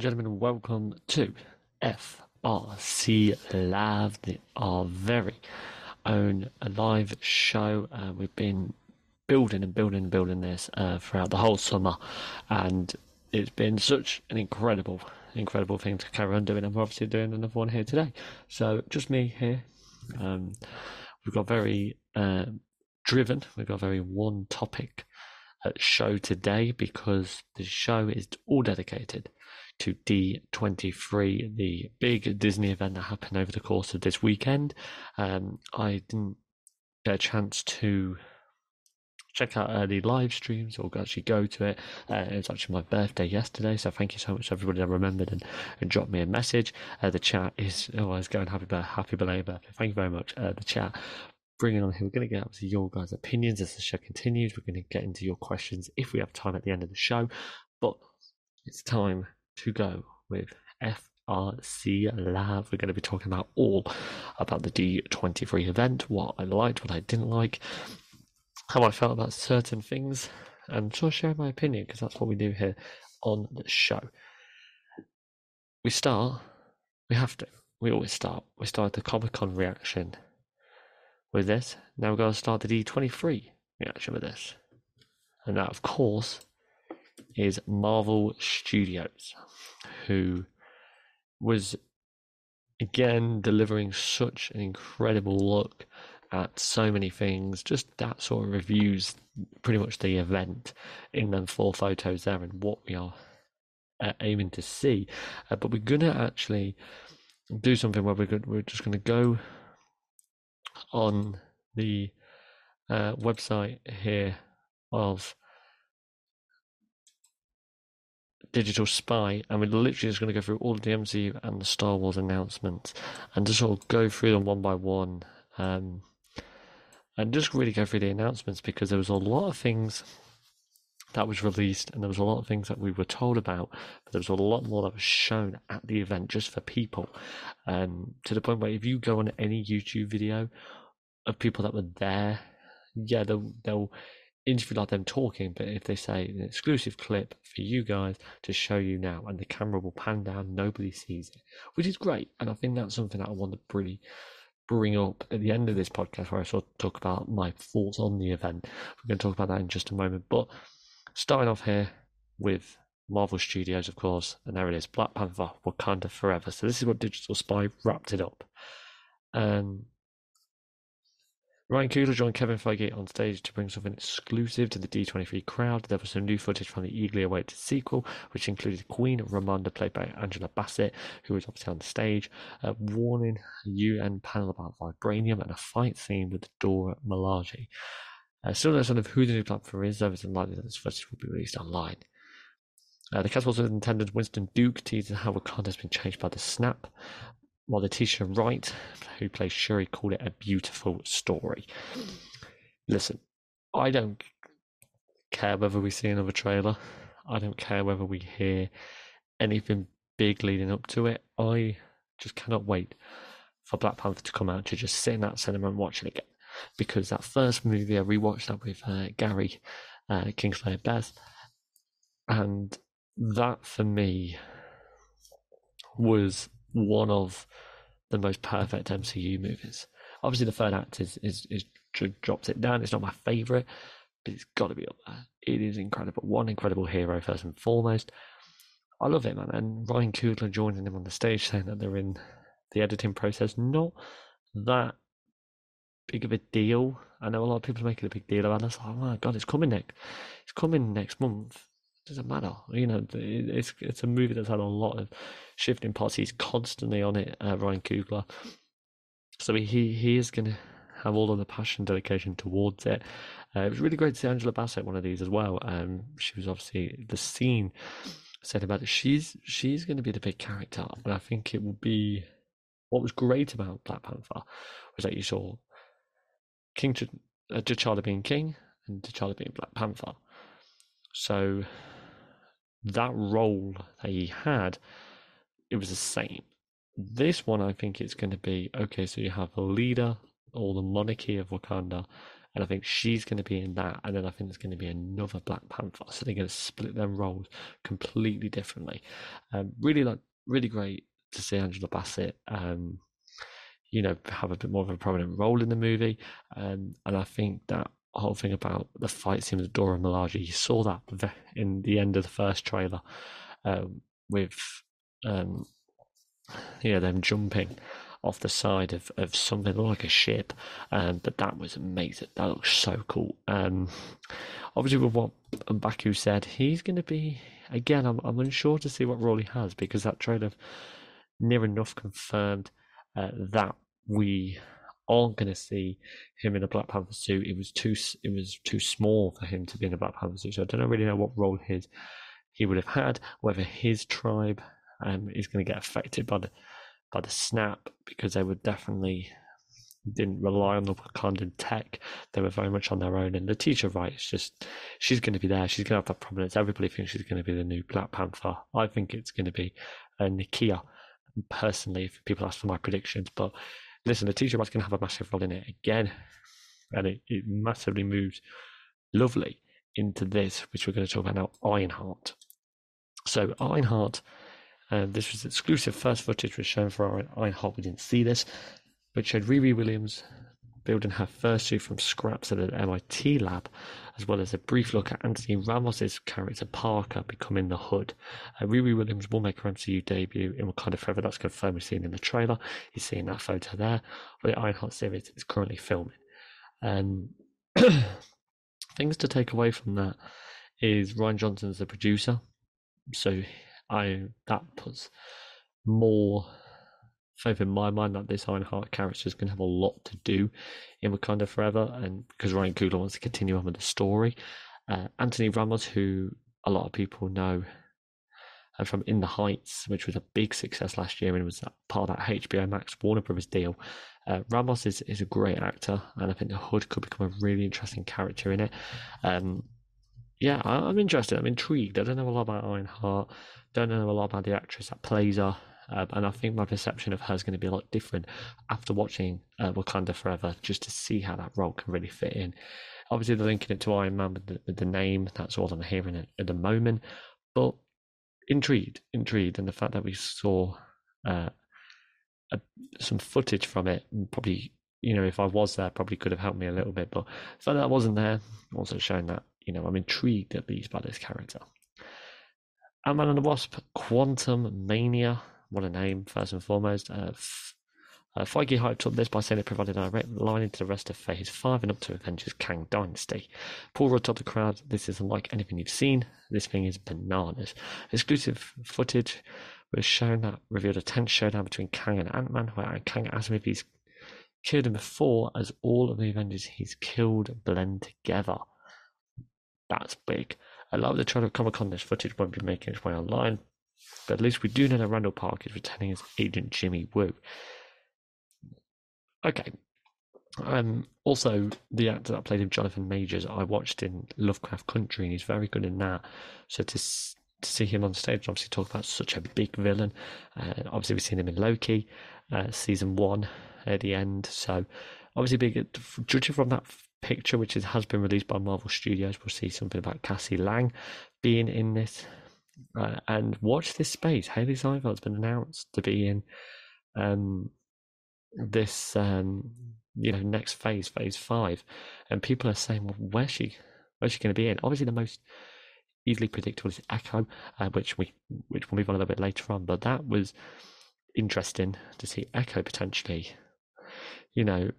And gentlemen, welcome to FRC Live, the, our very own live show. Uh, we've been building and building and building this uh, throughout the whole summer, and it's been such an incredible, incredible thing to carry on doing. And we're obviously doing another one here today. So just me here. Um, we've got very uh, driven. We've got very one topic show today because the show is all dedicated to D23, the big Disney event that happened over the course of this weekend. Um, I didn't get a chance to check out early live streams or actually go to it. Uh, it was actually my birthday yesterday, so thank you so much to everybody that remembered and, and dropped me a message. Uh, the chat is always going happy birthday, happy belated birthday. Thank you very much. Uh, the chat bringing on here. We're going to get up to your guys' opinions as the show continues. We're going to get into your questions if we have time at the end of the show. But it's time to go with FRC Lab. We're going to be talking about all about the D23 event, what I liked, what I didn't like, how I felt about certain things, and sort of share my opinion because that's what we do here on the show. We start, we have to, we always start. We start the Comic Con reaction with this. Now we're going to start the D23 reaction with this. And that, of course, is Marvel Studios, who was again delivering such an incredible look at so many things. Just that sort of reviews pretty much the event in them four photos there and what we are uh, aiming to see. Uh, but we're going to actually do something where we're, good, we're just going to go on the uh, website here of Digital Spy, and we're literally just going to go through all of the MCU and the Star Wars announcements, and just sort of go through them one by one, um, and just really go through the announcements because there was a lot of things that was released, and there was a lot of things that we were told about, but there was a lot more that was shown at the event just for people, um, to the point where if you go on any YouTube video of people that were there, yeah, they'll they'll interview like them talking, but if they say an exclusive clip for you guys to show you now, and the camera will pan down, nobody sees it, which is great. And I think that's something that I want to really bring up at the end of this podcast, where I sort of talk about my thoughts on the event. We're going to talk about that in just a moment. But starting off here with Marvel Studios, of course, and there it is Black Panther Wakanda Forever. So, this is what Digital Spy wrapped it up. Um, Ryan Coogler joined Kevin Feige on stage to bring something exclusive to the D23 crowd. There was some new footage from the eagerly awaited sequel, which included Queen Ramonda, played by Angela Bassett, who was obviously on the stage, a warning a UN panel about vibranium, and a fight scene with Dora Milaje. Uh, still no sign of who the new platform is, though it's unlikely that this footage will be released online. Uh, the cast also intended Winston Duke teased how Wakanda has been changed by the snap while Letitia Wright, who plays Shuri, called it a beautiful story. Listen, I don't care whether we see another trailer. I don't care whether we hear anything big leading up to it. I just cannot wait for Black Panther to come out to just sit in that cinema and watch it again. Because that first movie, I rewatched that with uh, Gary uh, Kingslayer Beth, and that for me was one of the most perfect MCU movies. Obviously, the third act is is, is drops it down. It's not my favorite, but it's got to be up there. It is incredible. One incredible hero first and foremost. I love it, man. And Ryan Coogler joining him on the stage, saying that they're in the editing process. Not that big of a deal. I know a lot of people are making a big deal about this. Oh my god, it's coming next. It's coming next month doesn't matter. You know, it's it's a movie that's had a lot of shifting parts. He's constantly on it, uh, Ryan Coogler. So he he is going to have all of the passion, dedication towards it. Uh, it was really great to see Angela Bassett one of these as well. Um, she was obviously the scene said about it. She's she's going to be the big character, and I think it will be. What was great about Black Panther was that you saw King Ch- uh, T'Challa being king and T'Challa being Black Panther. So that role that he had, it was the same. This one, I think it's going to be okay. So you have the leader or the monarchy of Wakanda, and I think she's going to be in that, and then I think there's going to be another Black Panther, so they're going to split their roles completely differently. Um, really like, really great to see Angela Bassett. Um, you know, have a bit more of a prominent role in the movie, um, and I think that whole thing about the fight scene with Dora Milaje, you saw that in the end of the first trailer um, with, um, you know, them jumping off the side of, of something like a ship. Um, but that was amazing. That looks so cool. Um, obviously, with what Mbaku said, he's going to be, again, I'm, I'm unsure to see what role he has because that trailer near enough confirmed uh, that we aren't going to see him in a Black Panther suit. It was too it was too small for him to be in a Black Panther suit. So I don't really know what role his he would have had. Whether his tribe um, is going to get affected by the by the snap because they would definitely didn't rely on the Wakandan tech. They were very much on their own. And Letitia Wright, it's just she's going to be there. She's going to have that prominence. Everybody thinks she's going to be the new Black Panther. I think it's going to be uh, Nakia. Personally, if people ask for my predictions, but listen, Letitia was going to have a massive role in it again, and it, it massively moves lovely into this, which we're going to talk about now Ironheart. So, Ironheart, uh, this was exclusive first footage was shown for Ironheart. We didn't see this, but showed Riri Williams building her first suit from scraps at an MIT lab, as well as a brief look at Anthony Ramos's character Parker becoming the Hood. Uh, Riri Williams will make her MCU debut in Wakanda Forever. That's confirmed. We've seen in the trailer. You're seeing that photo there. But the Ironheart series is currently filming. Um, things to take away from that is Rian Johnson's the producer, so I that puts more faith in my mind that this Ironheart character is going to have a lot to do in Wakanda Forever, and because Ryan Coogler wants to continue on with the story. Uh, Anthony Ramos, who a lot of people know uh, from In the Heights, which was a big success last year and was part of that HBO Max Warner Brothers deal. Uh, Ramos is, is a great actor, and I think the Hood could become a really interesting character in it. Um, yeah, I, am interested. I'm intrigued. I don't know a lot about Ironheart. Don't know a lot about the actress that plays her. Um, and I think my perception of her is going to be a lot different after watching uh, Wakanda Forever, just to see how that role can really fit in. Obviously, they're linking it to Iron Man with the, with the name. That's all I'm hearing at, at, the moment. But intrigued, intrigued, and the fact that we saw uh, a, some footage from it, probably, you know, if I was there, probably could have helped me a little bit. But the fact that I wasn't there, also showing that, you know, I'm intrigued at least by this character. Ant-Man and the Wasp, Quantumania what a name, first and foremost. Uh, uh, Feige hyped up this by saying it provided a direct line into the rest of Phase 5 and up to Avengers Kang Dynasty. Paul Rudd told the crowd, This is unlike anything you've seen. This thing is bananas. Exclusive footage was shown that revealed a tense showdown between Kang and Ant Man, where Kang asked him if he's killed him before, as all of the Avengers he's killed blend together. That's big. A lot of the trailer Comic Con, this footage won't be making its way online, but at least we do know that Randall Park is returning as Agent Jimmy Woo. Okay. Um, also, the actor that played him, Jonathan Majors, I watched in Lovecraft Country, and he's very good in that. So to to see him on stage, obviously talk about such a big villain. Uh, obviously, we've seen him in Loki, uh, season one at the end. So obviously, big judging from that picture, which is, has been released by Marvel Studios, we'll see something about Cassie Lang being in this and watch this space. Hailee Steinfeld's been announced to be in um, this, um, you know, next phase, phase five, and people are saying, "Well, where's she? Where's she going to be in?" Obviously, the most easily predictable is Echo, uh, which we which we'll move on a little bit later on. But that was interesting to see Echo potentially, you know,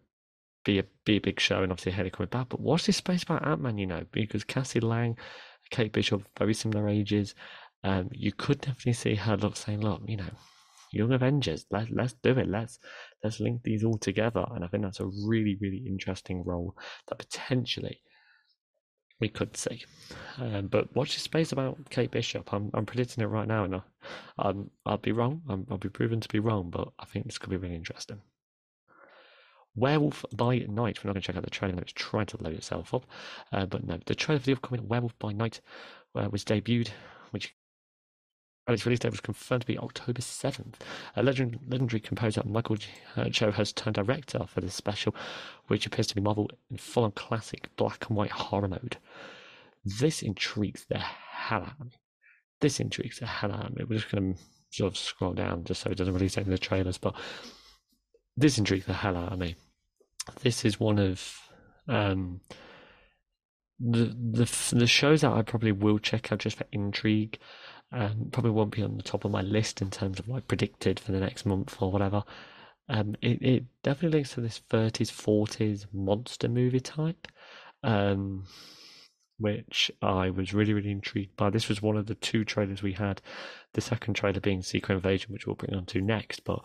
be a be a big show, and obviously Hailee coming back. But watch this space about Ant Man, you know, because Cassie Lang, Kate Bishop, very similar ages, um, you could definitely see her look saying, "Look, you know, Young Avengers, let let's do it. Let's let's link these all together." And I think that's a really really interesting role that potentially we could see. Um, but watch your space about Kate Bishop. I'm I'm predicting it right now, and I, um, I'll be wrong. i will be proven to be wrong, but I think this could be really interesting. Werewolf by Night. We're not going to check out the trailer. It's trying to load itself up. Uh, but no, the trailer for the upcoming Werewolf by Night uh, was debuted, which and its release date was confirmed to be October 7th. A legend, legendary composer Michael Giacchino has turned director for this special, which appears to be Marvel in full on classic black and white horror mode. This intrigues the hell out of me. This intrigues the hell out of me. We're just going to sort of scroll down just so it doesn't release any of the trailers, but this intrigues the hell out of me. This is one of um, the the the shows that I probably will check out just for intrigue. Um, probably won't be on the top of my list in terms of like predicted for the next month or whatever. Um, it, it definitely links to this 30s, 40s monster movie type, um, which I was really, really intrigued by. This was one of the two trailers we had, the second trailer being Secret Invasion, which we'll bring on to next. But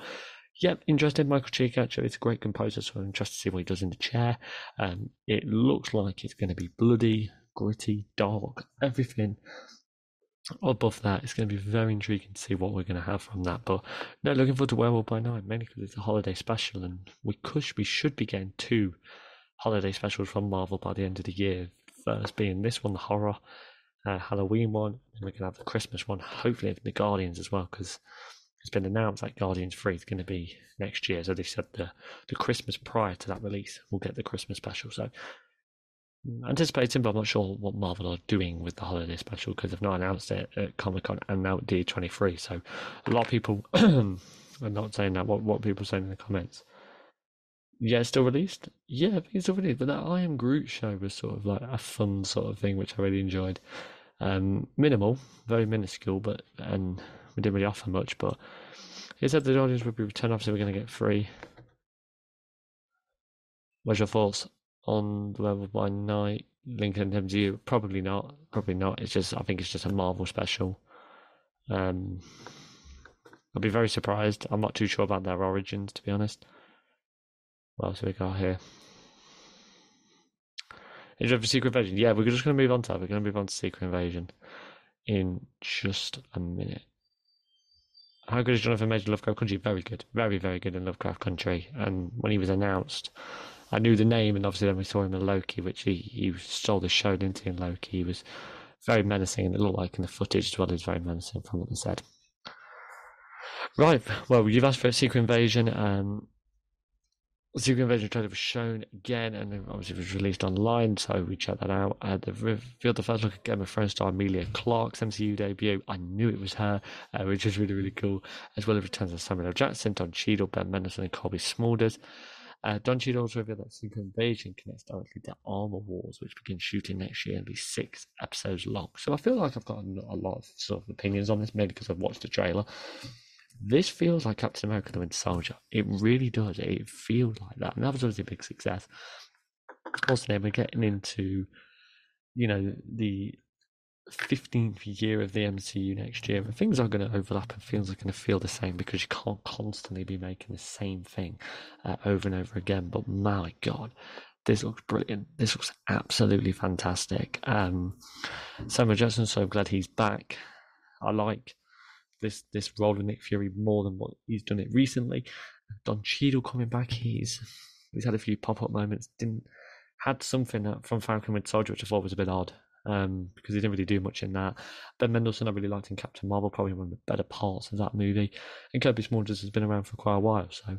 Yep, interested. Michael Giacchino is a great composer, so I'm interested to see what he does in the chair. Um, it looks like it's going to be bloody, gritty, dark, everything. Above that, it's going to be very intriguing to see what we're going to have from that. But no, looking forward to Werewolf by Night, mainly because it's a holiday special, and we could, we should be getting two holiday specials from Marvel by the end of the year. First being this one, the horror uh, Halloween one, and we're going to have the Christmas one, hopefully the Guardians as well, because it's been announced that Guardians 3 is going to be next year. So they said the, the Christmas prior to that release, we'll get the Christmas special. So anticipating, but I'm not sure what Marvel are doing with the holiday special because they've not announced it at Comic Con and now at D23. So a lot of people are not saying that. What what people are saying in the comments? Yeah, it's still released. Yeah, I think it's still released. But that I Am Groot show was sort of like a fun sort of thing, which I really enjoyed. Um, minimal, very minuscule, but and we didn't really offer much, but he said the audience would be returned. Obviously, we're going to get free. What's your thoughts on the level by night? Lincoln MCU? Probably not. Probably not. It's just I think it's just a Marvel special. Um, I'll be very surprised. I'm not too sure about their origins, to be honest. What else have we got here? Is for Secret Invasion? Yeah, we're just going to move on to that. We're going to move on to Secret Invasion in just a minute. How good is Jonathan Major Lovecraft Country? Very good. Very, very good in Lovecraft Country. And when he was announced, I knew the name, and obviously then we saw him in Loki, which he, he stole the show into in Loki. He was very menacing, and it looked like in the footage as well, he was very menacing from what they said. Right, well, you've asked for a Secret Invasion. Um, Secret Invasion trailer was shown again, and obviously it was released online, so we checked that out. Uh, the revealed the first look at Game of Thrones star Emilia Clarke's MCU debut. I knew it was her, uh, which is really, really cool. As well as returns of Samuel L. Jackson, Don Cheadle, Ben Mendelsohn, and Cobie Smulders. Uh, Don Cheadle also revealed that Secret Invasion connects directly to Armor Wars, which begins shooting next year and be six episodes long. So I feel like I've got a lot of sort of opinions on this, maybe because I've watched the trailer. This feels like Captain America the Winter Soldier. It really does. It feels like that. And that was obviously a big success. Also, then we're getting into, you know, the 15th year of the MCU next year, and things are going to overlap and things are going to feel the same because you can't constantly be making the same thing uh, over and over again. But my God, this looks brilliant. This looks absolutely fantastic. Um, Samuel Jackson, so glad he's back. I like this this role of Nick Fury more than what he's done it recently. Don Cheadle coming back, he's he's had a few pop up moments. Didn't had something from Falcon with Soldier, which I thought was a bit odd. Um, because he didn't really do much in that. Ben Mendelsohn, I really liked in Captain Marvel, probably one of the better parts of that movie. And Cobie Smulders has been around for quite a while, so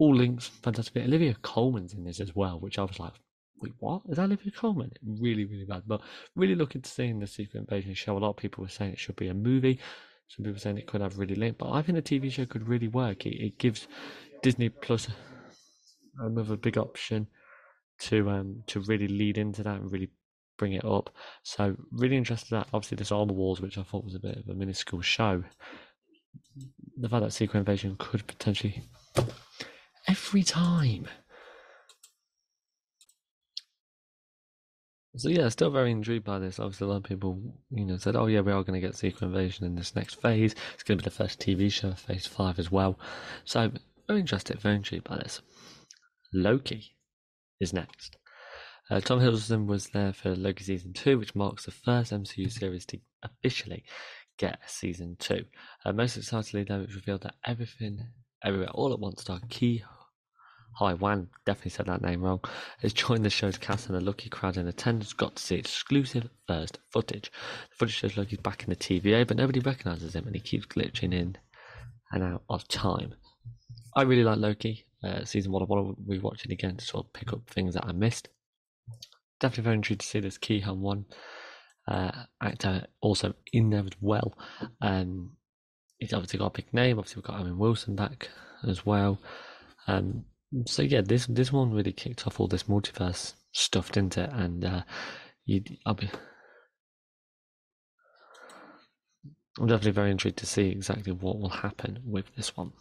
all links, fantastic. Olivia Colman's in this as well, which I was like, wait, what? Is that Olivia Colman? Really, really bad. But really looking to see the Secret Invasion show. A lot of people were saying it should be a movie. Some people saying it could have really late, but I think the TV show could really work. It, it gives Disney Plus another big option to um to really lead into that and really bring it up. So really interested in that. Obviously, this Armor Wars, which I thought was a bit of a minuscule show. The fact that Secret Invasion could potentially every time So yeah, still very intrigued by this. Obviously, a lot of people, you know, said, "Oh yeah, we are going to get Secret Invasion in this next phase. It's going to be the first TV show, Phase Five as well." So very interested, very intrigued by this. Loki is next. Uh, Tom Hiddleston was there for Loki season two, which marks the first MCU series to officially get a season two. Uh, most excitedly, though, it revealed that everything, everywhere, all at once, star key Hi Wan, definitely said that name wrong, has joined the show's cast and a lucky crowd in attendance got to see exclusive first footage. The footage shows Loki's back in the TVA, but nobody recognises him and he keeps glitching in and out of time. I really like Loki. Uh, season one, I want to rewatch it again to sort of pick up things that I missed. Definitely very intrigued to see this Ke Huy Quan uh, actor also in there as well. Um, he's obviously got a big name. Obviously, we've got Owen Wilson back as well. Um, so yeah, this this one really kicked off all this multiverse stuffed into it, and uh, you, I'll be. I'm definitely very intrigued to see exactly what will happen with this one.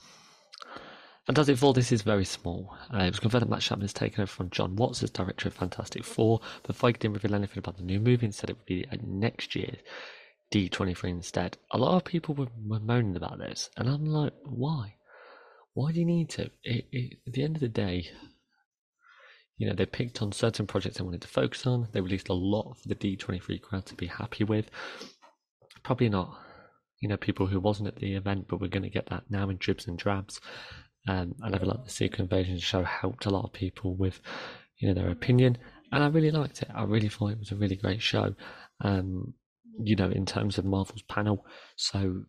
Fantastic Four, this is very small. Uh, it was confirmed that Matt Shakman has taken over from Jon Watts as director of Fantastic Four, but Feige didn't reveal anything about the new movie and said it would be next year D23 instead. A lot of people were, were moaning about this, and I'm like, why? Why do you need to? It, it, at the end of the day, you know, they picked on certain projects they wanted to focus on. They released a lot for the D23 crowd to be happy with. Probably not, you know, people who wasn't at the event, but we're going to get that now in dribs and drabs. Um, I never liked the Secret Invasion show helped a lot of people with, you know, their opinion, and I really liked it. I really thought it was a really great show. Um, you know, in terms of Marvel's panel, so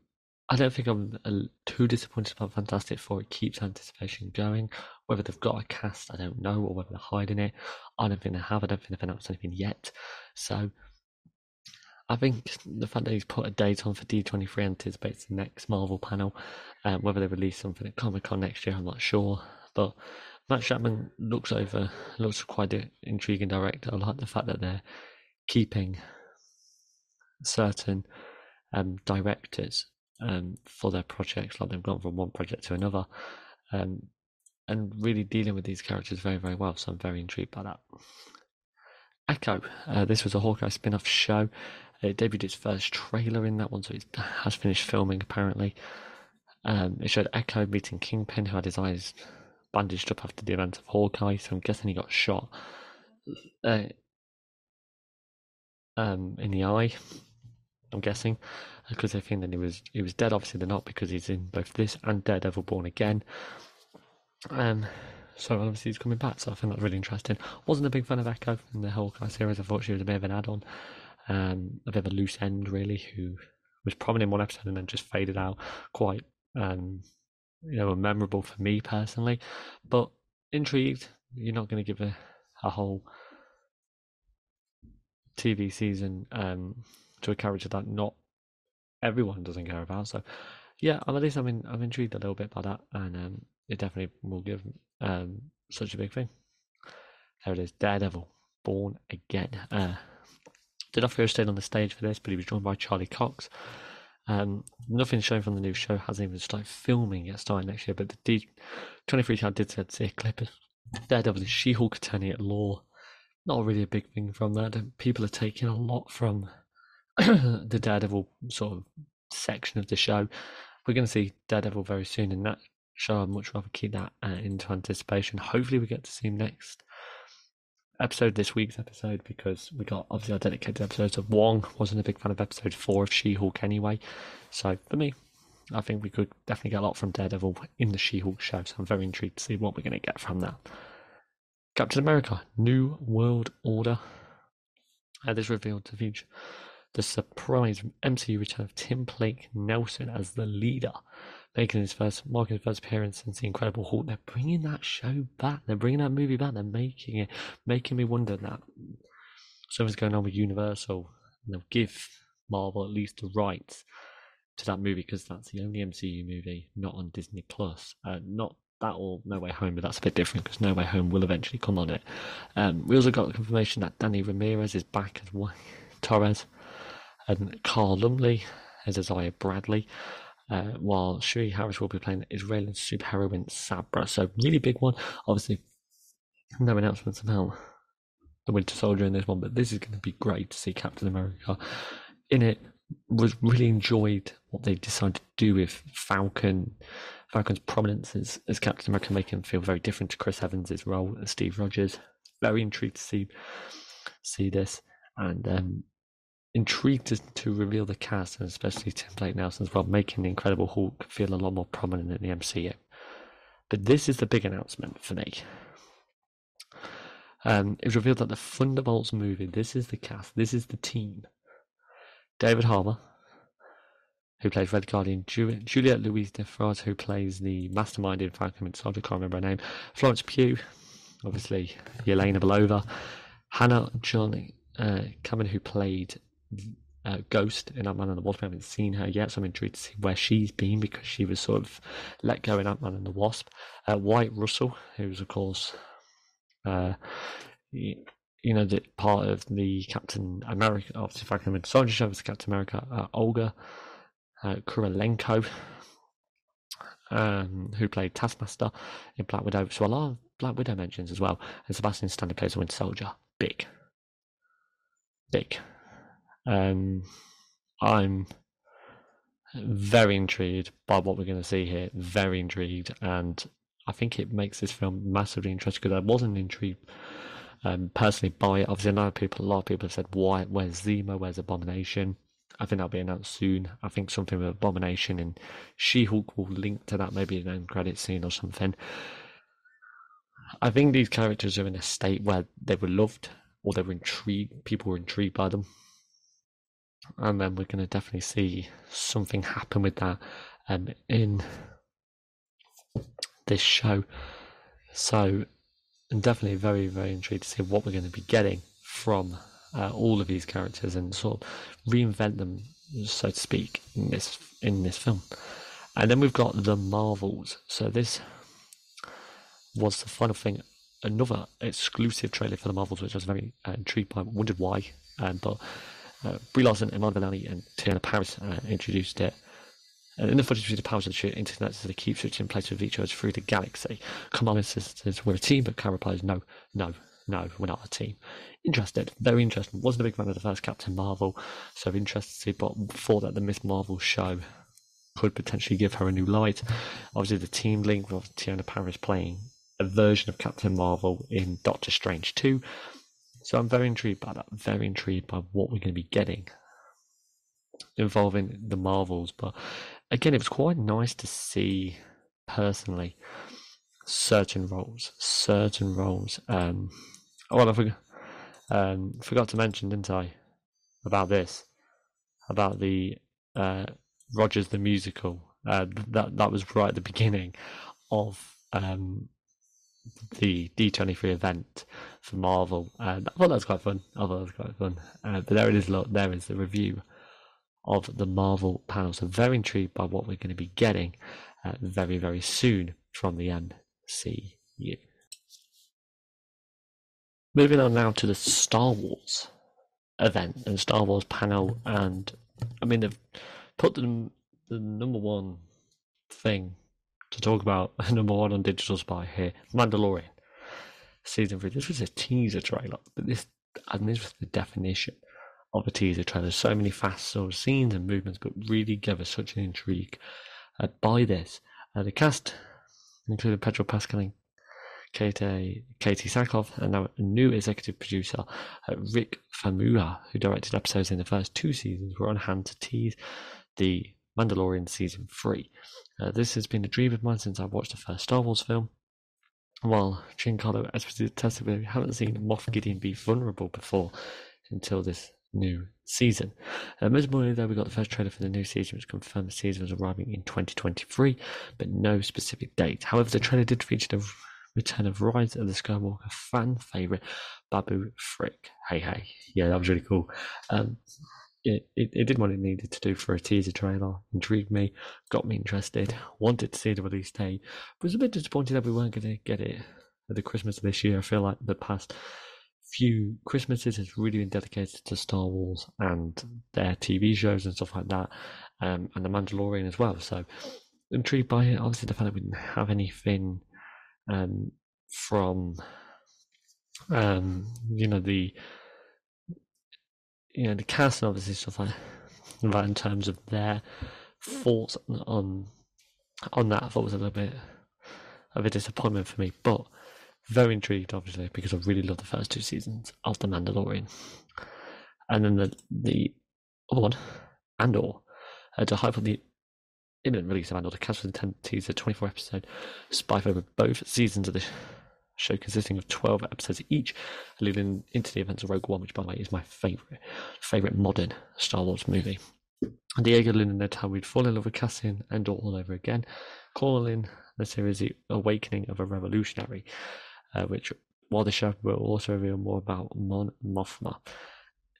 I don't think I'm uh, too disappointed about Fantastic Four. It keeps anticipation going. Whether they've got a cast, I don't know, or whether they're hiding it. I don't think they have. I don't think they've announced anything yet. So I think the fact that he's put a date on for D23 anticipates the next Marvel panel. Um, whether they release something at Comic Con next year, I'm not sure. But Matt Shakman looks over, looks quite an intriguing director. I like the fact that they're keeping certain um, directors um, for their projects, like they've gone from one project to another, um, and really dealing with these characters very, very well. So I'm very intrigued by that. Echo, uh, this was a Hawkeye spin off show. It debuted its first trailer in that one, so it has finished filming apparently. Um, it showed Echo meeting Kingpin, who had his eyes bandaged up after the event of Hawkeye, so I'm guessing he got shot uh, um, in the eye. I'm guessing because they think that he was he was dead. Obviously, they're not because he's in both this and Daredevil Born Again. Um, so obviously he's coming back. So I think that's really interesting. Wasn't a big fan of Echo in the Hawkeye series. I thought she was a bit of an add-on um, a bit of a loose end, really, who was prominent in one episode and then just faded out. Quite, um, you know, memorable for me personally. But intrigued. You're not going to give a, a whole TV season um, to a character that not everyone doesn't care about. So, yeah, at least I'm in, I'm intrigued a little bit by that, and um, it definitely will give um, such a big thing. There it is, Daredevil, Born Again. Uh, D'Onofrio stayed on the stage for this, but he was joined by Charlie Cox. Um, nothing shown from the new show hasn't even started filming yet, starting next year. But the D- 23 channel did say see a clip of Daredevil and She Hulk attorney at law. Not really a big thing from that. People are taking a lot from the Daredevil sort of section of the show. We're going to see Daredevil very soon in that show. I'd much rather keep that uh, into anticipation. Hopefully, we get to see him next episode, this week's episode, because we got obviously our dedicated episodes of Wong. Wasn't a big fan of episode four of She Hulk anyway. So for me, I think we could definitely get a lot from Daredevil in the She Hulk show. So I'm very intrigued to see what we're going to get from that. Captain America, New World Order. Uh, this revealed to feature the surprise MCU return of Tim Blake Nelson as the leader making his first making his first appearance since the Incredible Hulk. They're bringing that show back. They're bringing that movie back. They're making it, making me wonder that something's going on with Universal. And they'll give Marvel at least the rights to that movie because that's the only MCU movie not on Disney Plus. Uh, not that or No Way Home, but that's a bit different because No Way Home will eventually come on it. Um, we also got confirmation that Danny Ramirez is back as Torres, and Carl Lumbly as Isaiah Bradley uh, while Shira Haas will be playing the Israeli superheroine Sabra. So really big one. Obviously, no announcements about the Winter Soldier in this one, but this is going to be great to see Captain America in it. Was really enjoyed what they decided to do with Falcon, Falcon's prominence as, as Captain America, making him feel very different to Chris Evans' role as Steve Rogers. Very intrigued to see see this, and um, intrigued to, reveal the cast, and especially Tim Blake Nelson as well, making the Incredible Hulk feel a lot more prominent in the MCU. But this is the big announcement for me. Um, it was revealed that the Thunderbolts movie, this is the cast, this is the team. David Harbour, who plays Red Guardian, Ju- Julia Louis-Dreyfus, who plays the mastermind in Falcon and Soldier, can't remember her name, Florence Pugh, obviously Yelena Belova, Hannah John uh, Cameron, who played uh, Ghost in Ant Man and the Wasp. I haven't seen her yet, so I'm intrigued to see where she's been because she was sort of let go in Ant Man and the Wasp. Uh, Wyatt Russell, who's of course, uh, you, you know, the part of the Captain America, obviously, if I can remember, Soldier Show was Captain America. Uh, Olga uh, Kurylenko, um, who played Taskmaster in Black Widow. So a lot of Black Widow mentions as well. And Sebastian Stanley plays the Winter Soldier. Big. Big. Um, I'm very intrigued by what we're going to see here. Very intrigued, and I think it makes this film massively interesting because I wasn't intrigued um, personally by it. Obviously, a lot of people, a lot of people have said, "Why? Where's Zemo? Where's Abomination?" I think that'll be announced soon. I think something with Abomination and She-Hulk will link to that, maybe in an end credit scene or something. I think these characters are in a state where they were loved or they were intrigued. People were intrigued by them and then we're going to definitely see something happen with that um, in this show. So, I'm definitely very, very intrigued to see what we're going to be getting from uh, all of these characters and sort of reinvent them, so to speak, in this in this film. And then we've got the Marvels. So this was the final thing, another exclusive trailer for the Marvels, which I was very uh, intrigued by. Wondered why, um, but uh, Brie Larson, Iman Vellani, and Teyonah Parris uh, introduced it. And in the footage, we the powers of the shoot internet so they keep switching places with each other through the galaxy. Kamala says we're a team, but Kara replies, no, no, no, we're not a team. Interested, very interested. Wasn't a big fan of the first Captain Marvel, so interested to see, but thought that the Miss Marvel show could potentially give her a new light. Obviously, the team link with Teyonah Parris playing a version of Captain Marvel in Doctor Strange 2 so I'm very intrigued by that. Very intrigued by what we're going to be getting involving the Marvels. But again, it was quite nice to see personally certain roles, certain roles. Um, oh, I forgot, um, forgot to mention, didn't I, about this, about the uh, Rogers the musical. Uh, that that was right at the beginning of um, the D23 event for Marvel. And I thought that was quite fun. I thought that was quite fun. Uh, but there it is, look, there is the review of the Marvel panel. So very intrigued by what we're going to be getting uh, very, very soon from the MCU. Moving on now to the Star Wars event and Star Wars panel, and I mean they've put the the number one thing to talk about number one on Digital Spy here, Mandalorian season three. This was a teaser trailer, but this and this was the definition of a teaser trailer. So many fast sort of scenes and movements, but really gave us such an intrigue uh, by this. Uh, the cast included Pedro Pascal and Katie, Katee Sackhoff, and now a new executive producer, uh, Rick Famuyiwa, who directed episodes in the first two seasons, were on hand to tease the Mandalorian season three. Uh, this has been a dream of mine since I watched the first Star Wars film. While Giancarlo Esposito we haven't seen Moff Gideon be vulnerable before until this new season. Uh, most importantly, though, we got the first trailer for the new season, which confirmed the season was arriving in 2023, but no specific date. However, the trailer did feature the return of Rise of the Skywalker fan favorite Babu Frick. Hey, hey, yeah, that was really cool. Um, it, it, it did what it needed to do for a teaser trailer. Intrigued me, got me interested, wanted to see the release date. Was a bit disappointed that we weren't going to get it at the Christmas of this year. I feel like the past few Christmases has really been dedicated to Star Wars and their TV shows and stuff like that, um, and The Mandalorian as well. So intrigued by it. Obviously, the fact that we didn't have anything um, from, um, you know, the you know the cast and obviously stuff like that in terms of their thoughts on on that. I thought was a little bit of a disappointment for me, but very intrigued obviously because I really love the first two seasons of The Mandalorian, and then the the other one Andor. Uh, to hype up the imminent release of Andor, the cast was intended to tease a 24 episode spy over both seasons of the show, consisting of 12 episodes each, leading into the events of Rogue One, which, by the way, is my favorite favorite modern Star Wars movie. Diego Luna noted how we'd fall in love with Cassian Andor all over again, calling the series the awakening of a revolutionary, uh, which, while the show will also reveal more about Mon Mothma.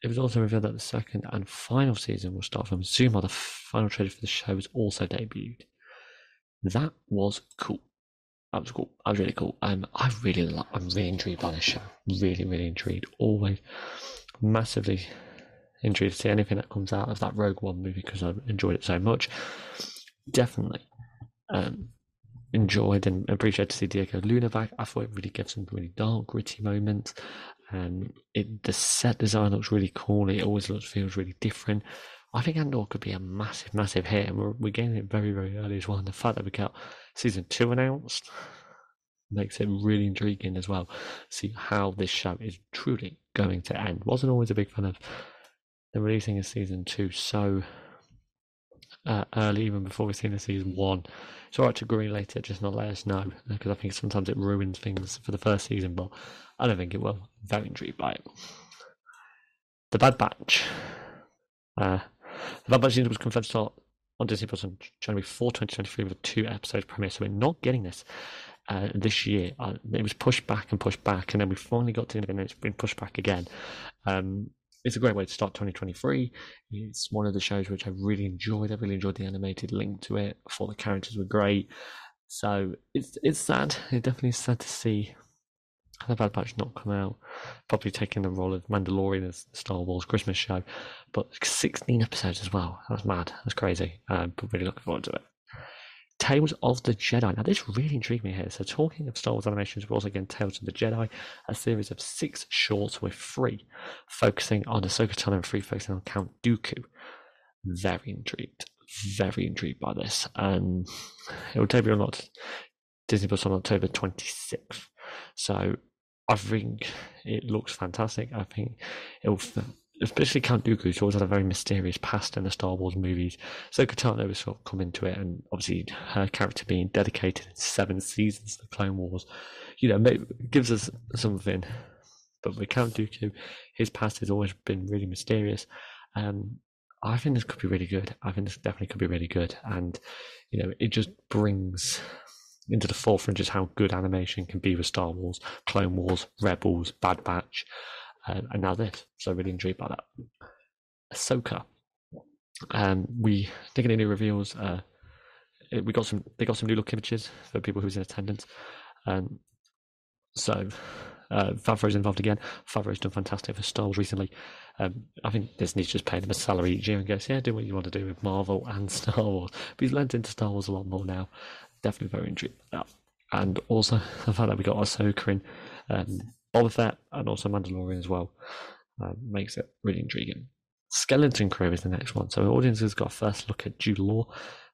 It was also revealed that the second and final season will start from Zuma. The final trailer for the show was also debuted. That was cool. That was cool. That was really cool. Um, I really, lo- I'm really intrigued by this show. Really, really intrigued. Always massively intrigued to see anything that comes out of that Rogue One movie because I enjoyed it so much. Definitely um, enjoyed and appreciated to see Diego Luna back. I thought it really gave some really dark, gritty moments. Um, it the set design looks really cool. It always looks feels really different. I think Andor could be a massive, massive hit, and we're, we're getting it very, very early as well. And the fact that we got season two announced makes it really intriguing as well. See how this show is truly going to end. Wasn't always a big fan of the releasing of season two so uh, early, even before we've seen the season one. It's alright to greenlight later, just not let us know, because I think sometimes it ruins things for the first season, but I don't think it will. Very intrigued by it. The Bad Batch. Uh, the Bad Batch season was confirmed to start on Disney Plus on January 4, 2023 with a two episode premiere, so we're not getting this uh, this year. Uh, it was pushed back and pushed back, and then we finally got to it, and it's been pushed back again. Um, it's a great way to start 2023. It's one of the shows which I really enjoyed. I really enjoyed the animated link to it. I thought the characters were great. So it's it's sad. It definitely is sad to see the Bad Batch not come out. Probably taking the role of Mandalorian as the Star Wars Christmas show, but 16 episodes as well. That's mad. That's crazy. Um, but really looking forward to it. Tales of the Jedi. Now, this really intrigued me here. So, talking of Star Wars animations, we're also getting Tales of the Jedi, a series of six shorts with three focusing on Ahsoka Tano and three focusing on Count Dooku. Very intrigued. Very intrigued by this. And it will debut on Disney Plus on October 26th. So, I think it looks fantastic. I think it will especially Count Dooku, who's always had a very mysterious past in the Star Wars movies. So Katana was sort of come into it, and obviously her character being dedicated seven seasons of the Clone Wars, you know, gives us something. But with Count Dooku, his past has always been really mysterious. Um, I think this could be really good. I think this definitely could be really good, and you know, it just brings into the forefront just how good animation can be with Star Wars, Clone Wars, Rebels, Bad Batch um, and now this. So really intrigued by that. Ahsoka. Um, we did get any new reveals. Uh, we got some. They got some new look images for people who's in attendance. Um, so uh, Favreau's involved again. Favreau's done fantastic for Star Wars recently. Um, I think Disney's just paying him a salary each year and goes, yeah, do what you want to do with Marvel and Star Wars. But he's lent into Star Wars a lot more now. Definitely very intrigued. And also the fact that we got Ahsoka in um, Boba Fett and also Mandalorian as well. Uh, makes it really intriguing. Skeleton Crew is the next one. So audiences got a first look at Jude Law.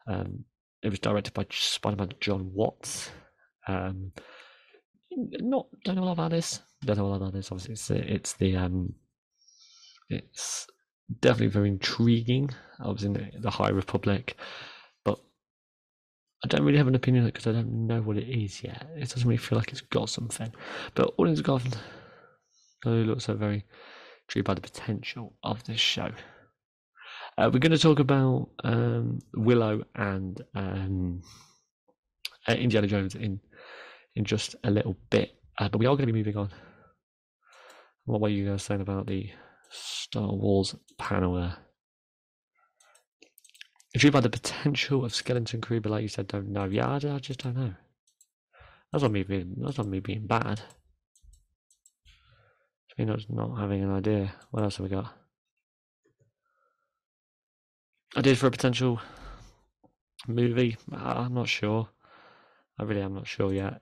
Um, it was directed by Spider-Man Jon Watts. Um, not don't know a lot about this. Don't know a lot about this. Obviously, it's it's the um, it's definitely very intriguing. I was in the, the High Republic. I don't really have an opinion on it because I don't know what it is yet. It doesn't really feel like it's got something. But all Audience Garden looks so very intrigued by the potential of this show. Uh, we're going to talk about um, Willow and um, uh, Indiana Jones in in just a little bit, uh, but we are going to be moving on. What were you guys saying about the Star Wars panel there? Intrigued by the potential of Skeleton Crew, but like you said, don't know. Yeah, I, I just don't know. That's not me being. That's not me being bad. It's me not not having an idea. What else have we got? Ideas for a potential movie? I'm not sure. I really am not sure yet.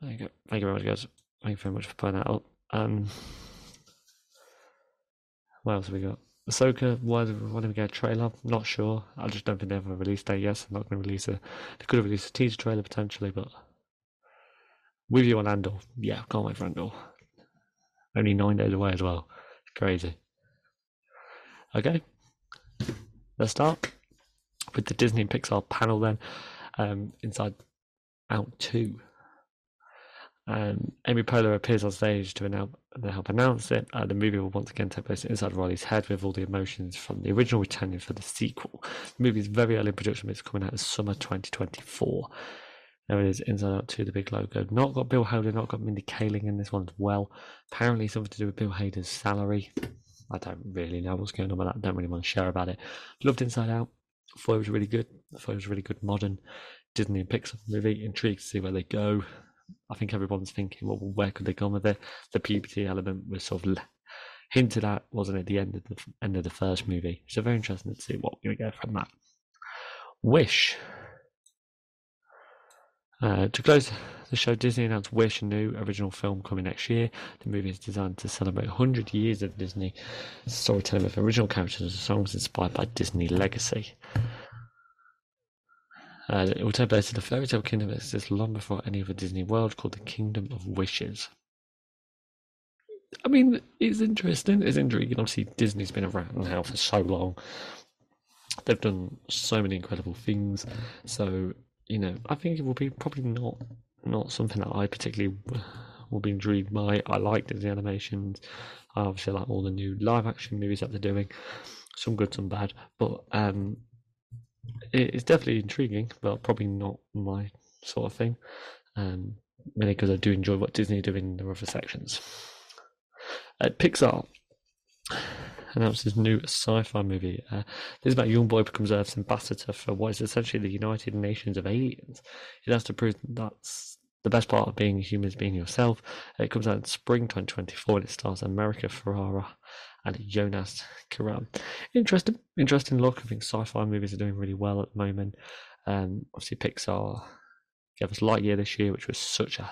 Thank you, thank you very much, guys. Thank you very much for putting that up. Um, what else have we got? Ahsoka, why, why did we get a trailer? Not sure. I just don't think they have a release date yet. So I'm not going to release a. They could have released a teaser trailer potentially, but with you on Andor, yeah, can't wait for Andor. Only nine days away as well. Crazy. Okay, Let's start with the Disney and Pixar panel then. Um, Inside Out 2. Um, Amy Poehler appears on stage to, announce, to help announce it. Uh, the movie will once again take place inside Riley's head with all the emotions from the original returning for the sequel. The movie is very early in production, but it's coming out in summer 2024. There it is, Inside Out 2, the big logo. Not got Bill Hader, not got Mindy Kaling in this one as well. Apparently something to do with Bill Hader's salary. I don't really know what's going on with that. Don't really want to share about it. Loved Inside Out. Thought it was really good. Thought it was really good modern Disney and Pixar movie. Intrigued to see where they go. I think everyone's thinking, well, where could they go with it? The puberty element was sort of hinted at, wasn't it, the end of the end of the first movie. So very interesting to see what to get from that. Wish. Uh, to close the show, Disney announced Wish, a new original film coming next year. The movie is designed to celebrate 100 years of Disney storytelling with original characters and songs inspired by Disney legacy. It will take place in the fairy tale kingdom that exists long before any of the Disney world called the Kingdom of Wishes. I mean, it's interesting, it's intriguing. Obviously, Disney's been around now for so long. They've done so many incredible things. So, you know, I think it will be probably not not something that I particularly will be intrigued by. I like Disney animations. I obviously like all the new live action movies that they're doing. Some good, some bad. But um, it's definitely intriguing, but probably not my sort of thing. Um, mainly because I do enjoy what Disney do in the other sections. Uh, Pixar announced his new sci-fi movie. Uh, this is about a young boy becomes Earth's ambassador for what is essentially the United Nations of aliens. He has to prove that's the best part of being a human is being yourself. It comes out in spring 2024 and it stars America Ferrera and Jonas Karam. Interesting, interesting look. I think sci-fi movies are doing really well at the moment. Um, obviously, Pixar gave us Lightyear this year, which was such a,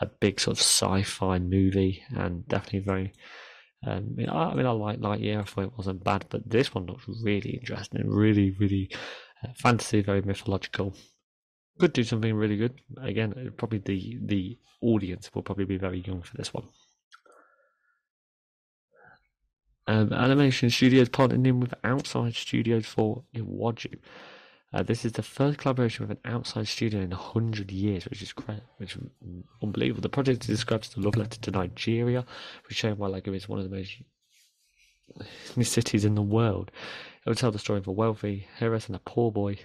a big sort of sci-fi movie, and definitely very. Um, I mean, I like Lightyear. I thought it wasn't bad, but this one looks really interesting, really, really uh, fantasy, very mythological. Could do something really good. Again, probably the the audience will probably be very young for this one. Um, Animation Studios partnered in with Outside Studios for Iwaju. Uh, this is the first collaboration with an outside studio in 100 years, which is cra- which is unbelievable. The project describes the love letter to Nigeria, which showing why Lagos is one of the most cities in the world. It will tell the story of a wealthy heiress and a poor boy,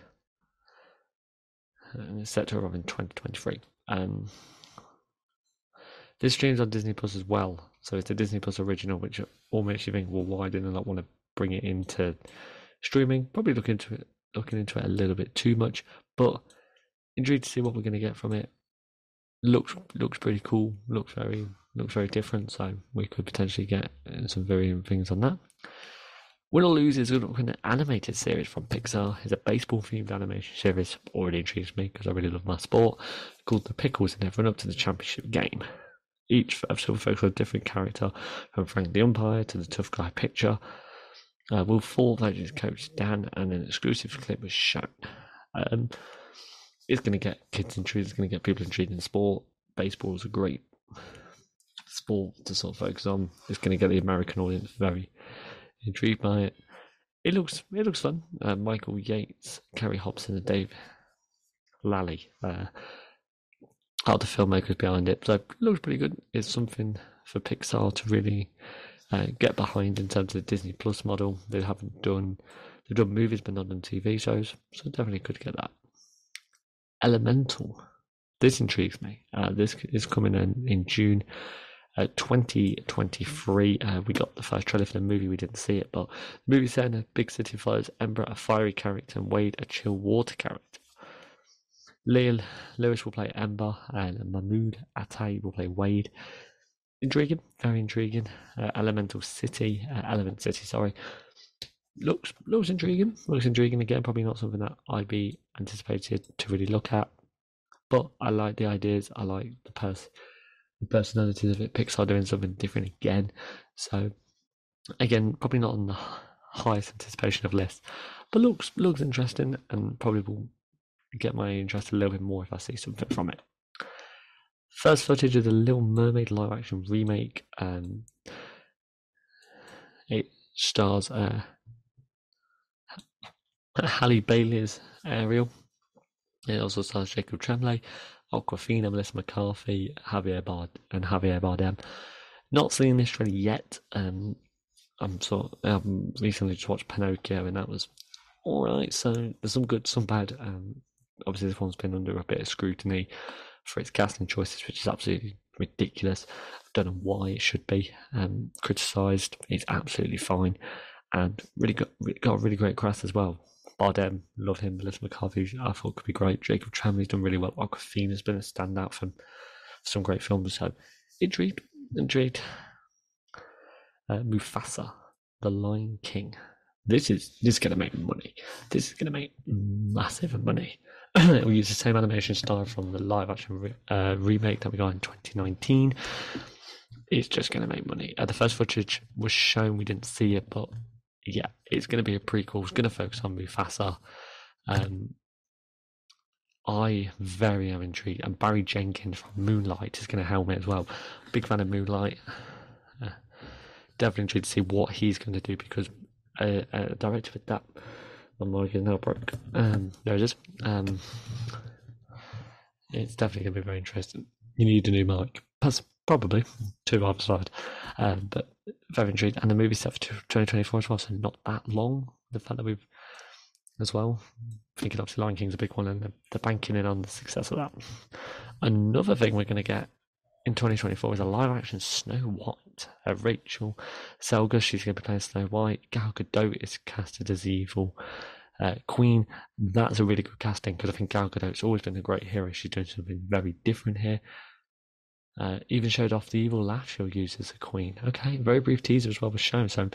and it's set to arrive in 2023. Um, this streams on Disney Plus as well, so it's a Disney Plus original, which all makes you think, well, why did they not want to bring it into streaming? Probably looking into it, looking into it a little bit too much, but intrigued to see what we're going to get from it. Looks looks pretty cool. Looks very looks very different. So we could potentially get uh, some varying things on that. Win or Lose is an animated series from Pixar. It's a baseball themed animation series. Already intrigues me because I really love my sport. Called The Pickles and run up to the championship game. Each episode focuses on a different character, from Frank the umpire to the tough guy pitcher. Uh, Will Forte his coach Dan, and an exclusive clip was shown. Um, it's going to get kids intrigued. It's going to get people intrigued in sport. Baseball is a great sport to sort of focus on. It's going to get the American audience very intrigued by it. It looks it looks fun. Uh, Michael Yates, Carrie Hobson, and Dave Lally uh, are the filmmakers behind it. So it looks pretty good. It's something for Pixar to really uh, get behind in terms of the Disney Plus model. They haven't done they've done movies but not done TV shows, so definitely could get that. Elemental. This intrigues me. Uh, this is coming in in June. Uh, 2023, uh, we got the first trailer for the movie. We didn't see it, but the movie set a big city follows Ember, a fiery character, and Wade, a chill water character. Leah Lewis will play Ember, and Mamoudou Athie will play Wade. Intriguing, very intriguing. Uh, Elemental City, uh, Element City, sorry. Looks looks intriguing. Looks intriguing again. Probably not something that I'd be anticipated to really look at, but I like the ideas. I like the pers- the personalities of it. Pixar doing something different again. So again, probably not on the highest anticipation of list, but looks looks interesting and probably will get my interest a little bit more if I see something from it. First footage of the Little Mermaid live action remake. Um, it stars uh, Halle Bailey's Ariel. It also stars Jacob Tremblay, Awkwafina, Melissa McCarthy, Javier Bard, and Javier Bardem. Not seen this trailer yet. Um, I'm sort. Of, um, recently just watched Pinocchio, and that was all right. So there's some good, some bad. Um, obviously, this one's been under a bit of scrutiny for its casting choices, which is absolutely ridiculous. I don't know why it should be um, criticised. It's absolutely fine, and really got got a really great cast as well. Bardem, love him. Melissa McCarthy, I thought could be great. Jacob Tremblay's done really well. Awkwafina's been a standout from some great films. So intrigued, intrigued. Uh, Mufasa, The Lion King. This is this is gonna make money. This is gonna make massive money. we use the same animation style from the live action re- uh, remake that we got in 2019. It's just going to make money. Uh, the first footage was shown, we didn't see it, but yeah, it's going to be a prequel. It's going to focus on Mufasa. Um, I very am intrigued, and Barry Jenkins from Moonlight is going to helm it as well. Big fan of Moonlight. Uh, definitely intrigued to see what he's going to do because a, uh, director with that my mic is now broke. Um, there it is. Um, it's definitely going to be very interesting. You need a new mic. That's probably two side. Um, but very intrigued. And the movie set for 2024 as well, so not that long. The fact that we've, as well, thinking obviously Lion King's a big one and they're banking in on the success of that. Another thing we're going to get in 2024 is a live action Snow White. Uh, Rachel Zegler, she's going to be playing Snow White. Gal Gadot is casted as evil. Uh, Queen, that's a really good casting because I think Gal Gadot's always been a great hero. She's doing something very different here. Uh, even showed off the evil laugh she'll use as a queen. Okay, very brief teaser as well was shown. So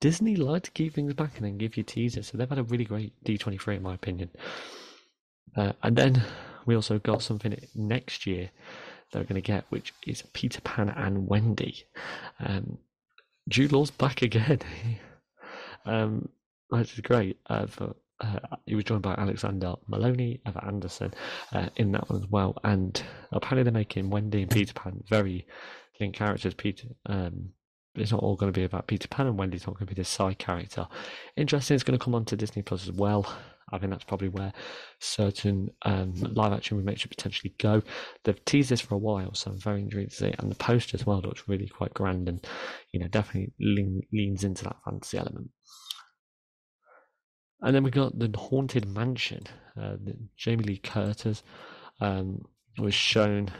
Disney like to keep things back and then give you teasers. So they've had a really great D23 in my opinion. Uh, and then we also got something next year they're going to get, which is Peter Pan and Wendy. Um, Jude Law's back again, um, which is great. Uh, for, uh, he was joined by Alexander Molony Ever Anderson uh, in that one as well. And apparently they're making Wendy and Peter Pan very linked characters. Peter, um, it's not all going to be about Peter Pan and Wendy's not going to be the side character. Interesting, it's going to come onto Disney Plus as well. I think that's probably where certain um, live action remakes should potentially go. They've teased this for a while, so I'm very intrigued to see it. And the poster as well looks really quite grand and, you know, definitely lean, leans into that fantasy element. And then we got the Haunted Mansion. Uh, Jamie Lee Curtis um, was shown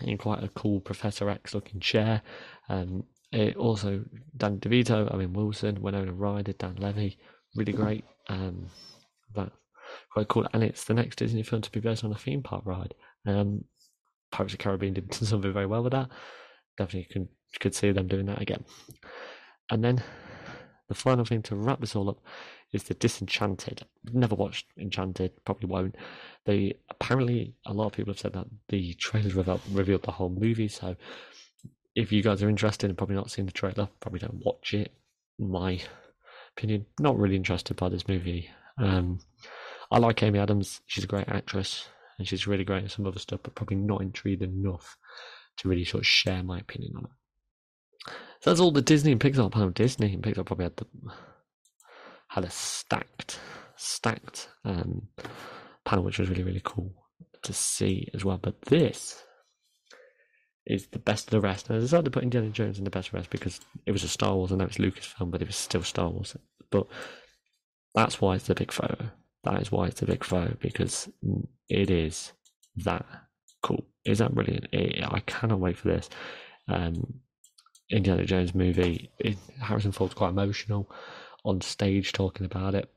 in quite a cool Professor X looking chair. Um, it also Dan DeVito, Owen Wilson, Winona Ryder, Dan Levy, really great. Um, that's quite cool. And it's the next Disney film to be based on a theme park ride. Um, Pirates of the Caribbean did something very well with that. Definitely could could see them doing that again. And then the final thing to wrap this all up is the Disenchanted. Never watched Enchanted, probably won't. They apparently a lot of people have said that the trailer revealed, revealed the whole movie. So if you guys are interested and probably not seen the trailer, probably don't watch it. My opinion, not really interested by this movie um, I like Amy Adams. She's a great actress and she's really great at some other stuff, but probably not intrigued enough to really sort of share my opinion on it. So that's all the Disney and Pixar panel. Disney and Pixar probably had the had a stacked, stacked um, panel, which was really really cool to see as well. But this is the best of the rest. And I decided to put Indiana Jones in the best of the rest because it was a Star Wars. I know it's Lucasfilm, but it was still Star Wars. But that's why it's a big photo. That is why it's a big photo because it is that cool. Is that brilliant? It, I cannot wait for this. Um, Indiana Jones movie. It, Harrison Ford's quite emotional on stage talking about it,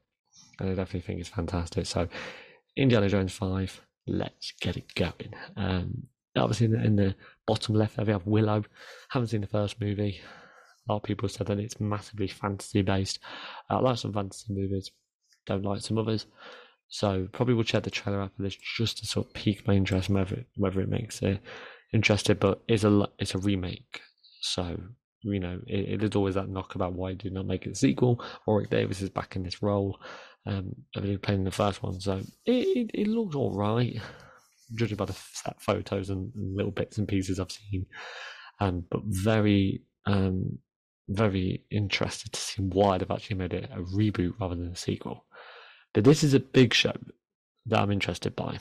and I definitely think it's fantastic. So, Indiana Jones Five. Let's get it going. Um, obviously, in the, in the bottom left there we have Willow. Haven't seen the first movie. A lot of people said that it's massively fantasy based. I like some fantasy movies, don't like some others. So probably will check the trailer after this just to sort of pique my interest, whether whether it makes it interested. But it's a it's a remake, so you know it, it is always that knock about why do not make it a sequel. Warwick Davis is back in this role. Um, believe playing the first one, so it, it, it looks all right, judging by the photos and, and, little bits and pieces I've seen. Um, but very um, very interested to see why they've actually made it a reboot rather than a sequel. But this is a big show that I'm interested by.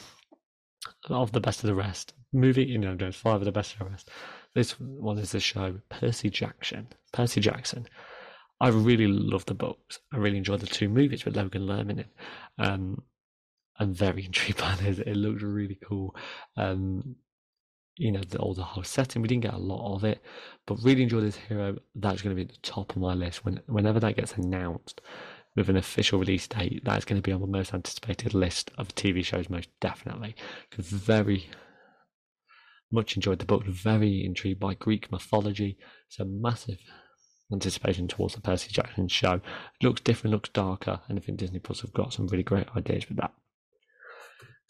Of the best of the rest, movie, you know, five of the best of the rest. This one is the show Percy Jackson. Percy Jackson. I really love the books. I really enjoyed the two movies with Logan Lerman in. Um, I'm very intrigued by this. It looks really cool. Um, you know, the, the whole setting. We didn't get a lot of it, but really enjoy this hero. That's going to be at the top of my list. When whenever that gets announced with an official release date, that's going to be on the most anticipated list of TV shows, most definitely. Very much enjoyed the book. Very intrigued by Greek mythology. So massive anticipation towards the Percy Jackson show. It looks different, looks darker, and I think Disney Plus have got some really great ideas with that.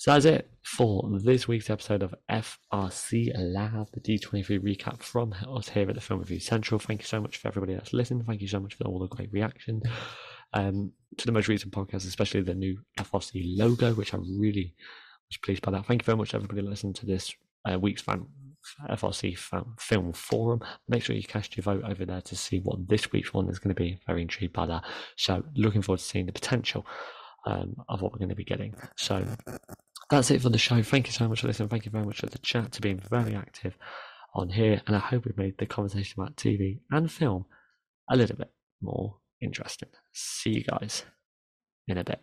So that's it for this week's episode of FRC Lab, the D23 recap from us here at the Film Review Central. Thank you so much for everybody that's listened. Thank you so much for all the great reaction um, to the most recent podcast, especially the new FRC logo, which I really was pleased by that. Thank you very much, everybody, listening to this uh, week's fan FRC film forum. Make sure you cast your vote over there to see what this week's one is going to be. Very intrigued by that. So, looking forward to seeing the potential um, of what we're going to be getting. So that's it for the show. Thank you so much for listening. Thank you very much for the chat, to being very active on here. And I hope we've made the conversation about TV and film a little bit more interesting. See you guys in a bit.